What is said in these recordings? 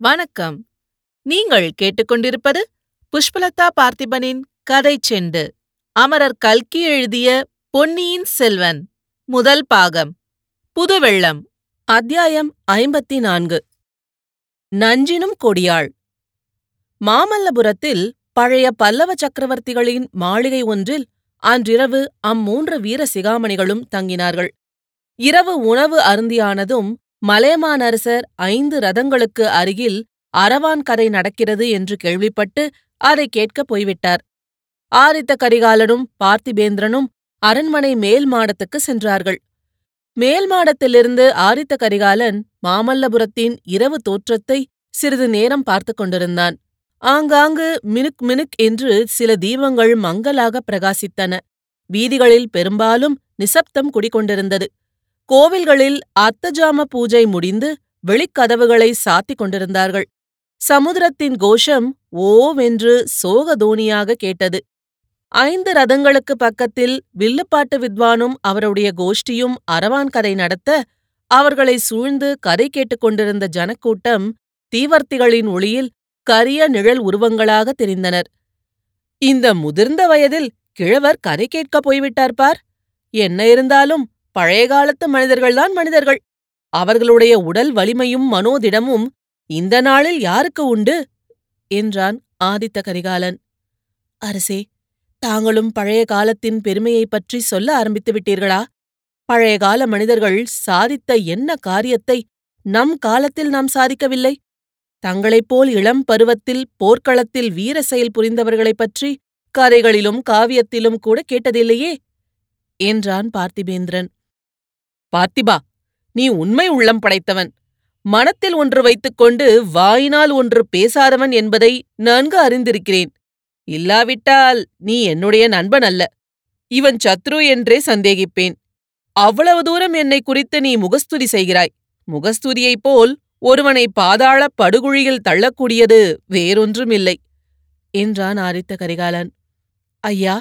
வணக்கம். நீங்கள் கேட்டுக்கொண்டிருப்பது புஷ்பலதா பார்த்திபனின் கதை செண்டு. அமரர் கல்கி எழுதிய பொன்னியின் செல்வன் முதல் பாகம். புதுவெள்ளம் அத்தியாயம் ஐம்பத்தி நான்கு நஞ்சினும் கொடியாள். மாமல்லபுரத்தில் பழைய பல்லவ சக்கரவர்த்திகளின் மாளிகை ஒன்றில் அன்றிரவு அம்மூன்று வீர சிகாமணிகளும் தங்கினார்கள். இரவு உணவு அருந்தியானதும் மலையமானரசர் ஐந்து ரதங்களுக்கு அருகில் அரவான் கதை நடக்கிறது என்று கேள்விப்பட்டு அதை கேட்கப் போய்விட்டார். ஆதித்த கரிகாலனும் பார்த்திபேந்திரனும் அரண்மனை மேல் மாடத்துக்கு சென்றார்கள். மேல் மாடத்திலிருந்து ஆதித்த கரிகாலன் மாமல்லபுரத்தின் இரவு தோற்றத்தை சிறிது நேரம் பார்த்து கொண்டிருந்தான். ஆங்காங்கு மினுக் மினுக் என்று சில தீபங்கள் மங்கலாக பிரகாசித்தன. வீதிகளில் பெரும்பாலும் நிசப்தம் குடிகொண்டிருந்தது. கோவில்களில் அத்தஜாம பூஜை முடிந்து வெளிக்கதவுகளை சாத்திக் கொண்டிருந்தார்கள். சமுத்திரத்தின் கோஷம் ஓவென்று சோகதோனியாக கேட்டது. ஐந்து ரதங்களுக்கு பக்கத்தில் வில்லுப்பாட்டு வித்வானும் அவருடைய கோஷ்டியும் அரவான் கதை நடத்த அவர்களை சூழ்ந்து கதை கேட்டுக் கொண்டிருந்த ஜனக்கூட்டம் தீவர்த்திகளின் ஒளியில் கரிய நிழல் உருவங்களாக தெரிந்தனர். இந்த முதிர்ந்த வயதில் கிழவர் கதை கேட்கப் போய்விட்டார் பார். என்ன இருந்தாலும் பழைய காலத்து மனிதர்கள்தான் மனிதர்கள். அவர்களுடைய உடல் வலிமையும் மனோதிடமும் இந்த நாளில் யாருக்கு உண்டு? என்றான் ஆதித்த கரிகாலன். அரசே தாங்களும் பழைய காலத்தின் பெருமையைப் பற்றி சொல்ல ஆரம்பித்து விட்டீர்களா? பழைய கால மனிதர்கள் சாதித்த என்ன காரியத்தை நம் காலத்தில் நாம் சாதிக்கவில்லை? தங்களைப் போல் இளம் பருவத்தில் போர்க்களத்தில் வீர செயல் புரிந்தவர்களைப் பற்றி கதைகளிலும் காவியத்திலும் கூட கேட்டதில்லையே? என்றான் பார்த்திபேந்திரன். பார்த்திபா நீ உண்மை உள்ளம் படைத்தவன். மனத்தில் ஒன்று வைத்துக்கொண்டு வாயினால் ஒன்று பேசாதவன் என்பதை நன்கு அறிந்திருக்கிறேன். இல்லாவிட்டால் நீ என்னுடைய நண்பன் அல்ல. இவன் சத்ரு என்றே சந்தேகிப்பேன். அவ்வளவு தூரம் என்னை குறித்து நீ முகஸ்துதி செய்கிறாய். முகஸ்துதியைப் போல் ஒருவனை பாதாள படுகுழியில் தள்ளக்கூடியது வேறொன்றுமில்லை என்றான் ஆதித்த கரிகாலன். ஐயா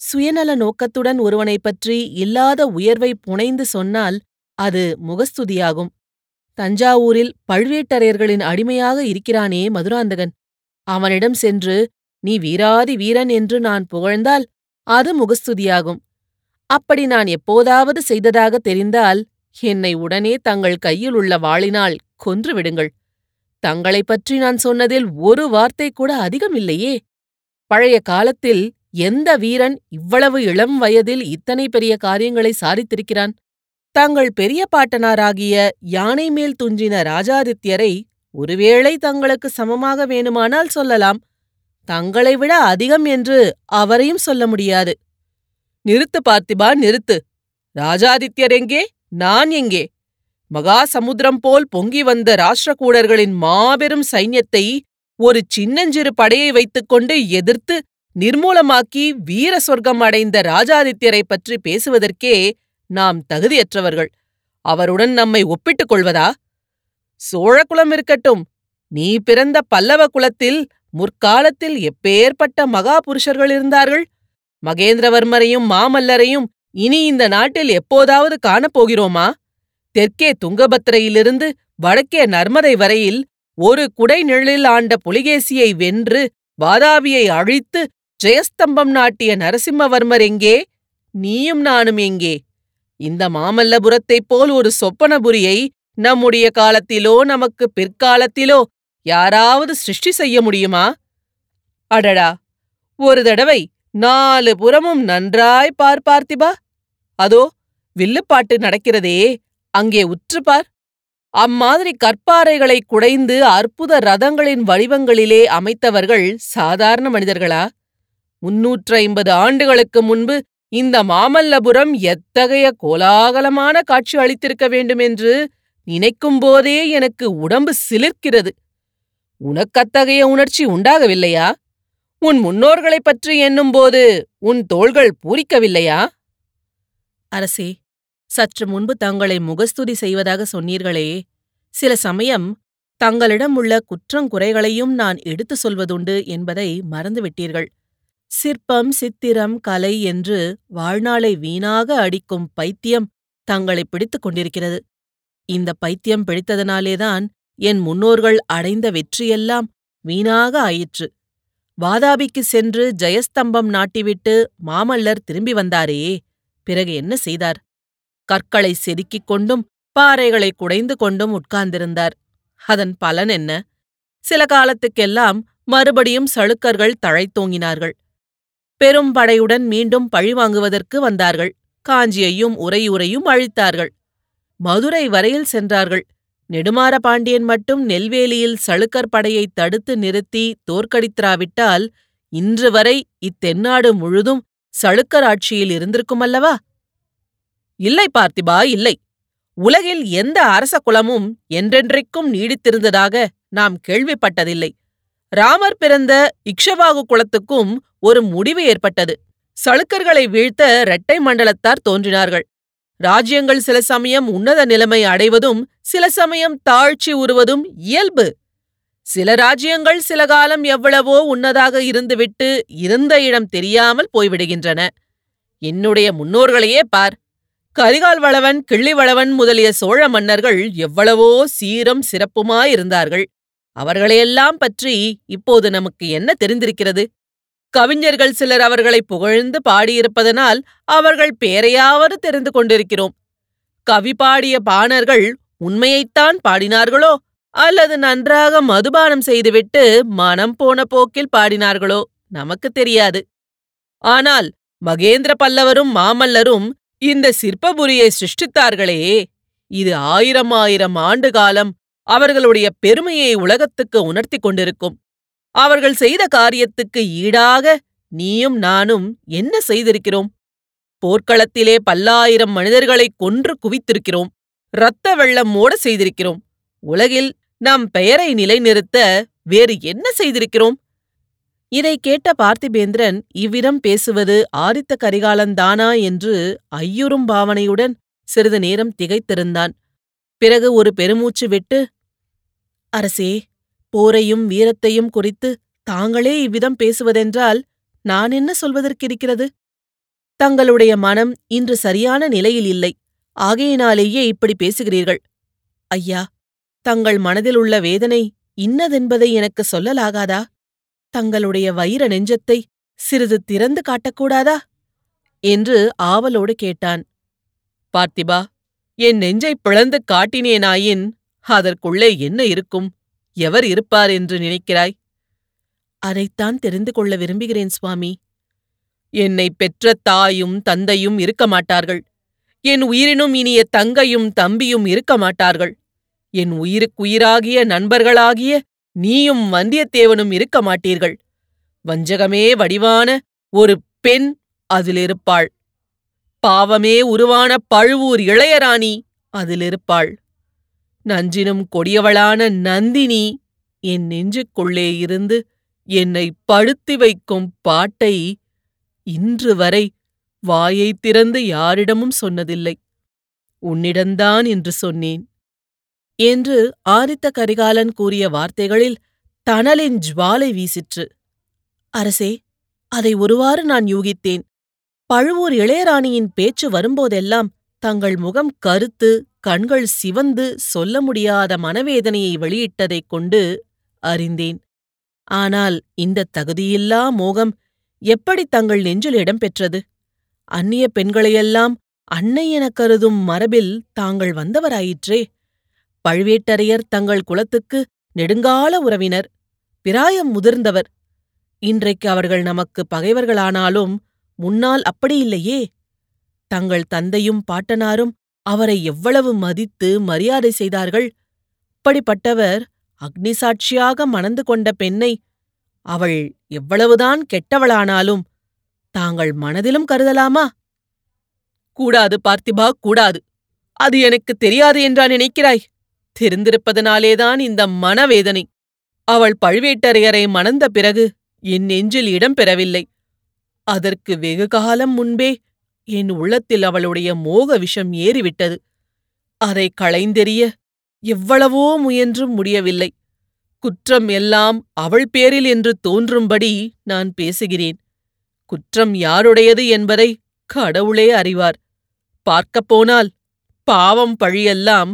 சுயநல நோக்கத்துடன் ஒருவனைப் பற்றி இல்லாத உயர்வை புனைந்து சொன்னால் அது முகஸ்துதியாகும். தஞ்சாவூரில் பழுவேட்டரையர்களின் அடிமையாக இருக்கிறானே மதுராந்தகன். அவனிடம் சென்று நீ வீராதி வீரன் என்று நான் புகழ்ந்தால் அது முகஸ்துதியாகும். அப்படி நான் எப்போதாவது செய்ததாக தெரிந்தால் என்னை உடனே தங்கள் கையில் உள்ள வாளினால் கொன்று விடுங்கள். தங்களைப் பற்றி நான் சொன்னதில் ஒரு வார்த்தை கூட அதிகமில்லையே பழைய காலத்தில் எந்த வீரன் இவ்வளவு இளம் வயதில் இத்தனை பெரிய காரியங்களை சாதித்திருக்கிறான்? தங்கள் பெரிய பாட்டனாராகிய யானை மேல் துஞ்சின ராஜாதித்யரை ஒருவேளை தங்களுக்கு சமமாக வேணுமானால் சொல்லலாம். தங்களை விட அதிகம் என்று அவரையும் சொல்ல முடியாது. நிறுத்து பார்த்திபா நிறுத்து. ராஜாதித்யர் எங்கே? நான் எங்கே? மகா சமுத்திரம் போல் பொங்கி வந்த ராஷ்டிரகூடர்களின் மாபெரும் சைன்யத்தை ஒரு சின்னஞ்சிறு படையை வைத்துக்கொண்டு எதிர்த்து நிர்மூலமாக்கி வீர சொர்க்கம் அடைந்த ராஜாதித்யரை பற்றி பேசுவதற்கே நாம் தகுதியற்றவர்கள். அவருடன் நம்மை ஒப்பிட்டுக் கொள்வதா? சோழகுலம் இருக்கட்டும் நீ பிறந்த பல்லவ குலத்தில் முற்காலத்தில் எப்பேற்பட்ட மகா புருஷர்கள் இருந்தார்கள்? மகேந்திரவர்மரையும் மாமல்லரையும் இனி இந்த நாட்டில் எப்போதாவது காணப்போகிறோமா தெற்கே துங்கபத்திரையிலிருந்து வடக்கே நர்மதை வரையில் ஒரு குடை நிழலில் ஆண்ட புலிகேசியை வென்று வாதாபியை அழித்து ஜெயஸ்தம்பம் நாட்டிய நரசிம்மவர்மர் எங்கே? நீயும் நானும் எங்கே? இந்த மாமல்லபுரத்தைப் போல் ஒரு சொப்பனபுரியை நம்முடைய காலத்திலோ நமக்கு பிற்காலத்திலோ யாராவது சிருஷ்டி செய்ய முடியுமா? அடடா! ஒரு தடவை நாலு புறமும் நன்றாய் பார் பார்த்திபா. அதோ வில்லுப்பாட்டு நடக்கிறதே அங்கே உற்று பார். அம்மாதிரி கற்பாறைகளை குடைந்து அற்புத ரதங்களின் வடிவங்களிலே அமைத்தவர்கள் சாதாரண மனிதர்களா? முன்னூற்று ஐம்பது ஆண்டுகளுக்கு முன்பு இந்த மாமல்லபுரம் எத்தகைய கோலாகலமான காட்சி அளித்திருக்க வேண்டுமென்று நினைக்கும் போதே எனக்கு உடம்பு சிலிர்க்கிறது. உனக்கத்தகைய உணர்ச்சி உண்டாகவில்லையா? உன் முன்னோர்களைப் பற்றி எண்ணும்போது உன் தோள்கள் பூரிக்கவில்லையா? அரசே சற்று முன்பு தங்களை முகஸ்துதி செய்வதாக சொன்னீர்களே. சில சமயம் தங்களிடம் உள்ள குற்றங்குறைகளையும் நான் எடுத்துச் சொல்வதுண்டு என்பதை மறந்துவிட்டீர்கள். சிற்பம் சித்திரம் கலை என்று வாழ்நாளை வீணாக அடிக்கும் பைத்தியம் தங்களை பிடித்துக் கொண்டிருக்கிறது. இந்த பைத்தியம் பிடித்ததனாலேதான் என் முன்னோர்கள் அடைந்த வெற்றியெல்லாம் வீணாக ஆயிற்று. வாதாபிக்கு சென்று ஜெயஸ்தம்பம் நாட்டிவிட்டு மாமல்லர் திரும்பி வந்தாரே பிறகு என்ன செய்தார்? கற்களை செதுக்கிக் கொண்டும் பாறைகளை குடைந்து கொண்டும் உட்கார்ந்திருந்தார். அதன் பலன் என்ன? சில காலத்துக்கெல்லாம் மறுபடியும் சளுக்கர்கள் தழைத்தோங்கினார்கள். பெரும் படையுடன் மீண்டும் பழிவாங்குவதற்கு வந்தார்கள். காஞ்சியையும் உரையுறையும் அழித்தார்கள். மதுரை வரையில் சென்றார்கள். நெடுமாற பாண்டியன் மட்டும் நெல்வேலியில் சளுக்கர் படையை தடுத்து நிறுத்தி தோற்கடித்திராவிட்டால் இன்று வரை இத்தென்னாடு முழுதும் சளுக்கர் ஆட்சியில் இருந்திருக்குமல்லவா? இல்லை பார்த்திபா இல்லை. உலகில் எந்த அரச குலமும் என்றென்றைக்கும் நீடித்திருந்ததாக நாம் கேள்விப்பட்டதில்லை. ராமர் பிறந்த இக்ஷவாகு குலத்துக்கும் ஒரு முடிவு ஏற்பட்டது. சளுக்கர்களை வீழ்த்த இரட்டை மண்டலத்தார் தோன்றினார்கள். ராஜ்யங்கள் சில சமயம் உன்னத நிலைமை அடைவதும் சில சமயம் தாழ்ச்சி உறுவதும் இயல்பு. சில ராஜ்யங்கள் சில காலம் எவ்வளவோ உன்னதாக இருந்துவிட்டு இருந்த இடம் தெரியாமல் போய்விடுகின்றன. என்னுடைய முன்னோர்களையே பார். கரிகால் வளவன் கிள்ளிவளவன் முதலிய சோழ மன்னர்கள் எவ்வளவோ சீரம் சிறப்புமாயிருந்தார்கள். அவர்களையெல்லாம் பற்றி இப்போது நமக்கு என்ன தெரிந்திருக்கிறது? கவிஞர்கள் சிலர் அவர்களை புகழ்ந்து பாடியிருப்பதனால் அவர்கள் பேரையாவது தெரிந்து கொண்டிருக்கிறோம். கவி பாடிய பாணர்கள் உண்மையைத்தான் பாடினார்களோ? அல்லது நன்றாக மதுபானம் செய்துவிட்டு மனம் போன போக்கில் பாடினார்களோ? நமக்கு தெரியாது. ஆனால் மகேந்திர பல்லவரும் மாமல்லரும் இந்த சிற்பபுரியை சிருஷ்டித்தார்களே. இது ஆயிரம் ஆயிரம் ஆண்டு காலம் அவர்களுடைய பெருமையை உலகத்துக்கு உணர்த்தி கொண்டிருக்கும். அவர்கள் செய்த காரியத்துக்கு ஈடாக நீயும் நானும் என்ன செய்திருக்கிறோம்? போர்க்களத்திலே பல்லாயிரம் மனிதர்களை கொன்று குவித்திருக்கிறோம். இரத்த வெள்ளம் மூட செய்திருக்கிறோம். உலகில் நம் பெயரை நிலைநிறுத்த வேறு என்ன செய்திருக்கிறோம்? இதை கேட்ட பார்த்திபேந்திரன் இவ்விதம் பேசுவது ஆதித்த கரிகாலன்தானா என்று ஐயுறும் பாவனையுடன் சிறிது நேரம் திகைத்திருந்தான். பிறகு ஒரு பெருமூச்சு விட்டு அரசே போரையும் வீரத்தையும் குறித்து தாங்களே இவ்விதம் பேசுவதென்றால் நான் என்ன சொல்வதற்கிருக்கிறது தங்களுடைய மனம் இன்று சரியான நிலையில் இல்லை. ஆகையினாலேயே இப்படி பேசுகிறீர்கள். ஐயா தங்கள் மனதில் உள்ள வேதனை இன்னதென்பதை எனக்கு சொல்லலாகாதா? தங்களுடைய வைர நெஞ்சத்தை சிறிது திறந்து காட்டக்கூடாதா? என்று ஆவலோடு கேட்டான். பார்த்திபா என் நெஞ்சை பிளந்து காட்டினேனாயின் அதற்குள்ளே என்ன இருக்கும்? எவர் இருப்பார் என்று நினைக்கிறாய்? அதைத்தான் தெரிந்து கொள்ள விரும்புகிறேன் சுவாமி. என்னை பெற்ற தாயும் தந்தையும் இருக்க மாட்டார்கள். என் உயிரினும் இனிய தங்கையும் தம்பியும் இருக்க மாட்டார்கள். என் உயிருக்குயிராகிய நண்பர்களாகிய நீயும் வந்தியத்தேவனும் இருக்க மாட்டீர்கள். வஞ்சகமே வடிவான ஒரு பெண் அதிலிருப்பாள். பாவமே உருவான பழுவூர் இளையராணி அதிலிருப்பாள். நஞ்சினும் கொடியவளான நந்தினி என் நெஞ்சுக்குள்ளே இருந்து என்னை படுத்தி வைக்கும் பாட்டை இன்று வரை வாயை திறந்து யாரிடமும் சொன்னதில்லை. உன்னிடந்தான் என்று சொன்னேன். என்று ஆதித்த கரிகாலன் கூறிய வார்த்தைகளில் தணலின் ஜுவாலை வீசிற்று. அரசே அதை ஒருவாறு நான் யூகித்தேன். பழுவூர் இளையராணியின் பேச்சு வரும்போதெல்லாம் தங்கள் முகம் கருத்து கண்கள் சிவந்து சொல்ல முடியாத மனவேதனையை வெளியிட்டதைக் கொண்டு அறிந்தேன். ஆனால் இந்த தகுதியில்லா மோகம் எப்படி தங்கள் நெஞ்சில் இடம்பெற்றது அந்நிய பெண்களையெல்லாம் அன்னை எனக் கருதும் மரபில் தாங்கள் வந்தவராயிற்றே. பழுவேட்டரையர் தங்கள் குலத்துக்கு நெடுங்கால உறவினர் பிராயம் முதிர்ந்தவர். இன்றைக்கு அவர்கள் நமக்கு பகைவர்களானாலும் முன்னால் அப்படியில்லையே தங்கள் தந்தையும் பாட்டனாரும் அவரை எவ்வளவு மதித்து மரியாதை செய்தார்கள்? அப்படிப்பட்டவர் அக்னி சாட்சியாக மணந்து கொண்ட பெண்ணை அவள் எவ்வளவுதான் கெட்டவளானாலும் தாங்கள் மனதிலும் கருதலாமா? கூடாது பார்த்திபா கூடாது. அது எனக்கு தெரியாது என்றா நினைக்கிறாய்? தெரிந்திருப்பதனாலேதான் இந்த மனவேதனை. அவள் பழுவேட்டரையரை மணந்த பிறகு என் நெஞ்சில் இடம் பெறவில்லை. அதற்கு வெகு காலம் முன்பே என் உள்ளத்தில் அவளுடைய மோக விஷம் ஏறிவிட்டது. அதை களைந்தெறிய எவ்வளவோ முயன்றும் முடியவில்லை. குற்றம் எல்லாம் அவள் பேரில் என்று தோன்றும்படி நான் பேசுகிறேன். குற்றம் யாருடையது என்பதை கடவுளே அறிவார். பார்க்கப் போனால் பாவம் பழியெல்லாம்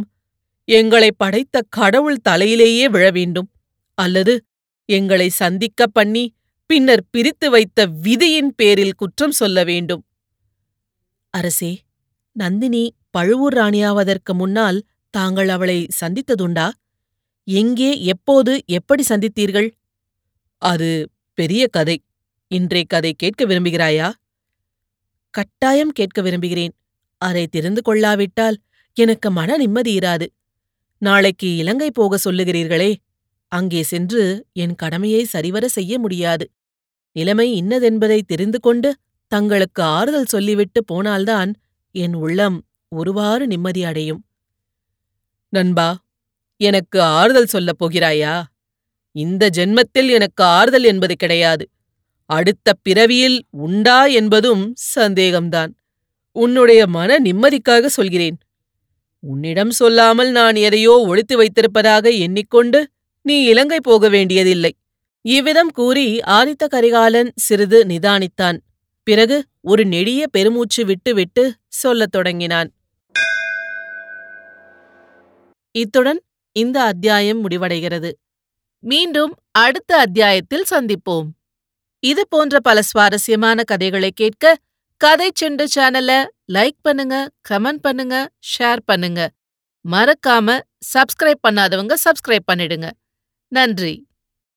எங்களை படைத்த கடவுள் தலையிலேயே விழ வேண்டும். அல்லது எங்களை சந்திக்கப் பண்ணி பின்னர் பிரித்து வைத்த விதியின் பேரில் குற்றம் சொல்ல வேண்டும். அரசே நந்தினி பழுவூர் ராணியாவதற்கு முன்னால் தாங்கள் அவளை சந்தித்ததுண்டா? எங்கே எப்போது எப்படி சந்தித்தீர்கள்? அது பெரிய கதை. இன்றைய கதை கேட்க விரும்புகிறாயா? கட்டாயம் கேட்க விரும்புகிறேன். அதை தெரிந்து கொள்ளாவிட்டால் எனக்கு மன நிம்மதி இராது. நாளைக்கு இலங்கை போக சொல்லுகிறீர்களே. அங்கே சென்று என் கடமையை சரிவர செய்ய முடியாது. நிலைமை இன்னதென்பதை தெரிந்து கொண்டு தங்களுக்கு ஆறுதல் சொல்லிவிட்டு போனால்தான் என் உள்ளம் ஒருவாறு நிம்மதி அடையும். நண்பா எனக்கு ஆறுதல் சொல்லப் போகிறாயா? இந்த ஜென்மத்தில் எனக்கு ஆறுதல் என்பது கிடையாது. அடுத்த பிறவியில் உண்டா என்பதும் சந்தேகம்தான். உன்னுடைய மன நிம்மதிக்காக சொல்கிறேன். உன்னிடம் சொல்லாமல் நான் எதையோ ஒளித்து வைத்திருப்பதாக எண்ணிக்கொண்டு நீ இலங்கை போக வேண்டியதில்லை. இவ்விதம் கூறி ஆதித்த கரிகாலன் சிறிது நிதானித்தான். பிறகு ஒரு நெடிய பெருமூச்சு விட்டுவிட்டு சொல்லத் தொடங்கினான். இத்துடன் இந்த அத்தியாயம் முடிவடைகிறது. மீண்டும் அடுத்த அத்தியாயத்தில் சந்திப்போம். இது போன்ற பல சுவாரஸ்யமான கதைகளை கேட்க கதை செண்டு சேனல லைக் பண்ணுங்க கமெண்ட் பண்ணுங்க ஷேர் பண்ணுங்க. மறக்காம சப்ஸ்கிரைப் பண்ணாதவங்க சப்ஸ்கிரைப் பண்ணிடுங்க. நன்றி.